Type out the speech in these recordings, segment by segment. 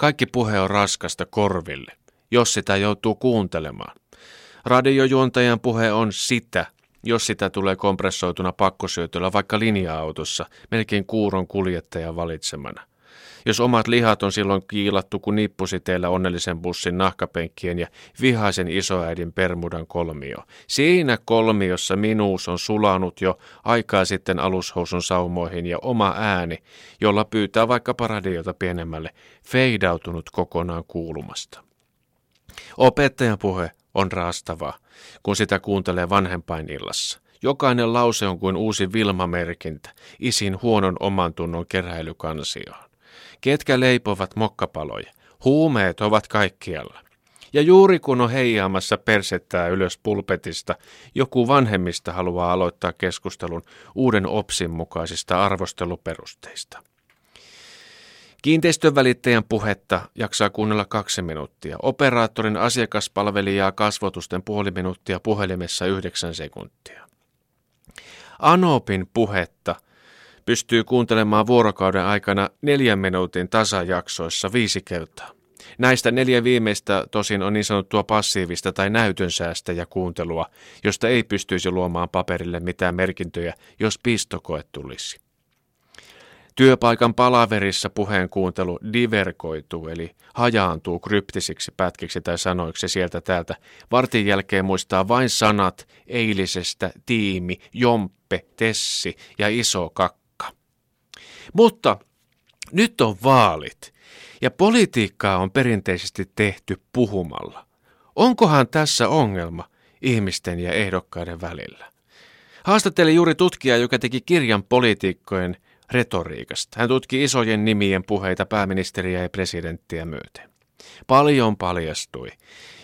Kaikki puhe on raskasta korville, jos sitä joutuu kuuntelemaan. Radiojuontajan puhe on sitä, jos sitä tulee kompressoituna pakkosyötöllä vaikka linja-autossa, melkein kuuron kuljettajan valitsemana. Jos omat lihat on silloin kiilattu kuin nippusiteillä onnellisen bussin nahkapenkkien ja vihaisen isoäidin permudan kolmio. Siinä kolmiossa minuus on sulanut jo aikaa sitten alushousun saumoihin ja oma ääni, jolla pyytää vaikka paradiota pienemmälle, feidautunut kokonaan kuulumasta. Opettajan puhe on raastavaa, kun sitä kuuntelee vanhempainillassa. Jokainen lause on kuin uusi Vilma-merkintä, isin huonon oman tunnon keräilykansioon. Ketkä leipovat mokkapaloja? Huumeet ovat kaikkialla. Ja juuri kun on heijaamassa persettää ylös pulpetista, joku vanhemmista haluaa aloittaa keskustelun uuden OPSin mukaisista arvosteluperusteista. Kiinteistönvälittäjän puhetta jaksaa kuunnella kaksi minuuttia. Operaattorin asiakaspalvelijaa kasvotusten puoli minuuttia puhelimessa yhdeksän sekuntia. Anopin puhetta pystyy kuuntelemaan vuorokauden aikana neljän minuutin tasajaksoissa viisi kertaa. Näistä neljä viimeistä tosin on niin sanottua passiivista tai näytönsäästä ja kuuntelua, josta ei pystyisi luomaan paperille mitään merkintöjä, jos pistokoe tulisi. Työpaikan palaverissa puheen kuuntelu diverkoituu, eli hajaantuu kryptisiksi pätkiksi tai sanoiksi sieltä täältä. Vartin jälkeen muistaa vain sanat eilisestä, tiimi, jomppe, tessi ja iso kakka. Mutta nyt on vaalit, ja politiikkaa on perinteisesti tehty puhumalla. Onkohan tässä ongelma ihmisten ja ehdokkaiden välillä? Haastattelin juuri tutkija, joka teki kirjan poliitikkojen – retoriikasta. Hän tutki isojen nimien puheita pääministeriä ja presidenttiä myöten. Paljon paljastui,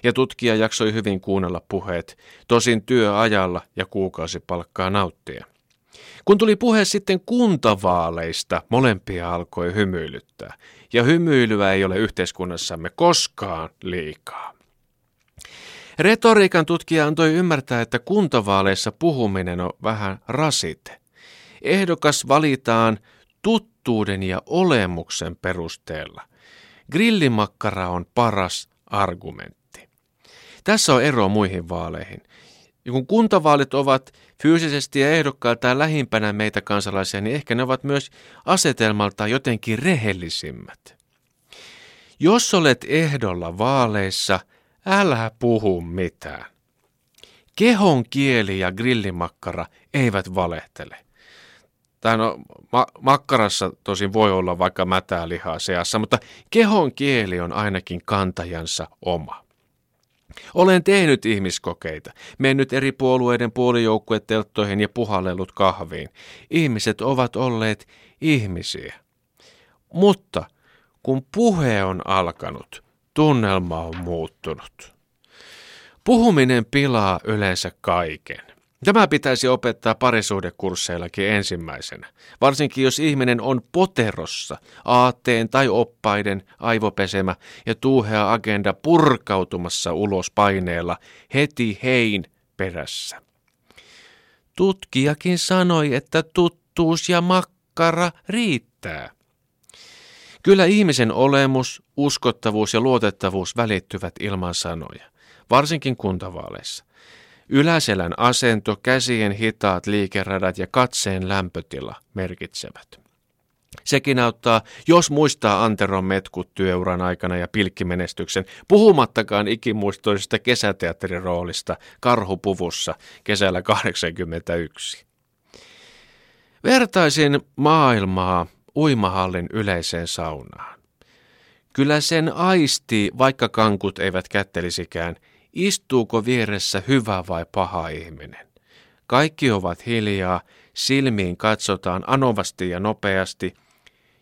ja tutkija jaksoi hyvin kuunnella puheet, tosin työajalla ja kuukausipalkkaa nauttia. Kun tuli puhe sitten kuntavaaleista, molempia alkoi hymyilyttää, ja hymyilyä ei ole yhteiskunnassamme koskaan liikaa. Retoriikan tutkija antoi ymmärtää, että kuntavaaleissa puhuminen on vähän rasite. Ehdokas valitaan tuttuuden ja olemuksen perusteella. Grillimakkara on paras argumentti. Tässä on ero muihin vaaleihin. Ja kun kuntavaalit ovat fyysisesti ja ehdokkailtaan lähimpänä meitä kansalaisia, niin ehkä ne ovat myös asetelmaltaan jotenkin rehellisimmät. Jos olet ehdolla vaaleissa, älä puhu mitään. Kehon kieli ja grillimakkara eivät valehtele. Tai no, ma- makkarassa tosin voi olla vaikka mätää lihaa seassa, mutta kehon kieli on ainakin kantajansa oma. Olen tehnyt ihmiskokeita, mennyt eri puolueiden puolijoukkuetelttoihin ja puhallellut kahviin. Ihmiset ovat olleet ihmisiä. Mutta kun puhe on alkanut, tunnelma on muuttunut. Puhuminen pilaa yleensä kaiken. Tämä pitäisi opettaa parisuudekursseillakin ensimmäisenä, varsinkin jos ihminen on poterossa, aatteen tai oppaiden aivopesemä ja tuuhea agenda purkautumassa ulos paineella heti hein perässä. Tutkijakin sanoi, että tuttuus ja makkara riittää. Kyllä ihmisen olemus, uskottavuus ja luotettavuus välittyvät ilman sanoja, varsinkin kuntavaaleissa. Yläselän asento, käsien hitaat liikeradat ja katseen lämpötila merkitsevät. Sekin auttaa, jos muistaa Anteron metkut työuran aikana ja pilkkimenestyksen, puhumattakaan ikimuistoisesta kesäteatteriroolista karhupuvussa kesällä 81. Vertaisin maailmaa uimahallin yleiseen saunaan. Kyllä sen aistii, vaikka kankut eivät kättelisikään, Istuuko vieressä hyvä vai paha ihminen? Kaikki ovat hiljaa, silmiin katsotaan anovasti ja nopeasti,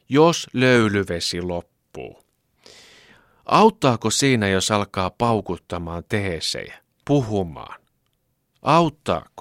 jos löylyvesi loppuu. Auttaako siinä, jos alkaa paukuttamaan teesejä, puhumaan? Auttaako?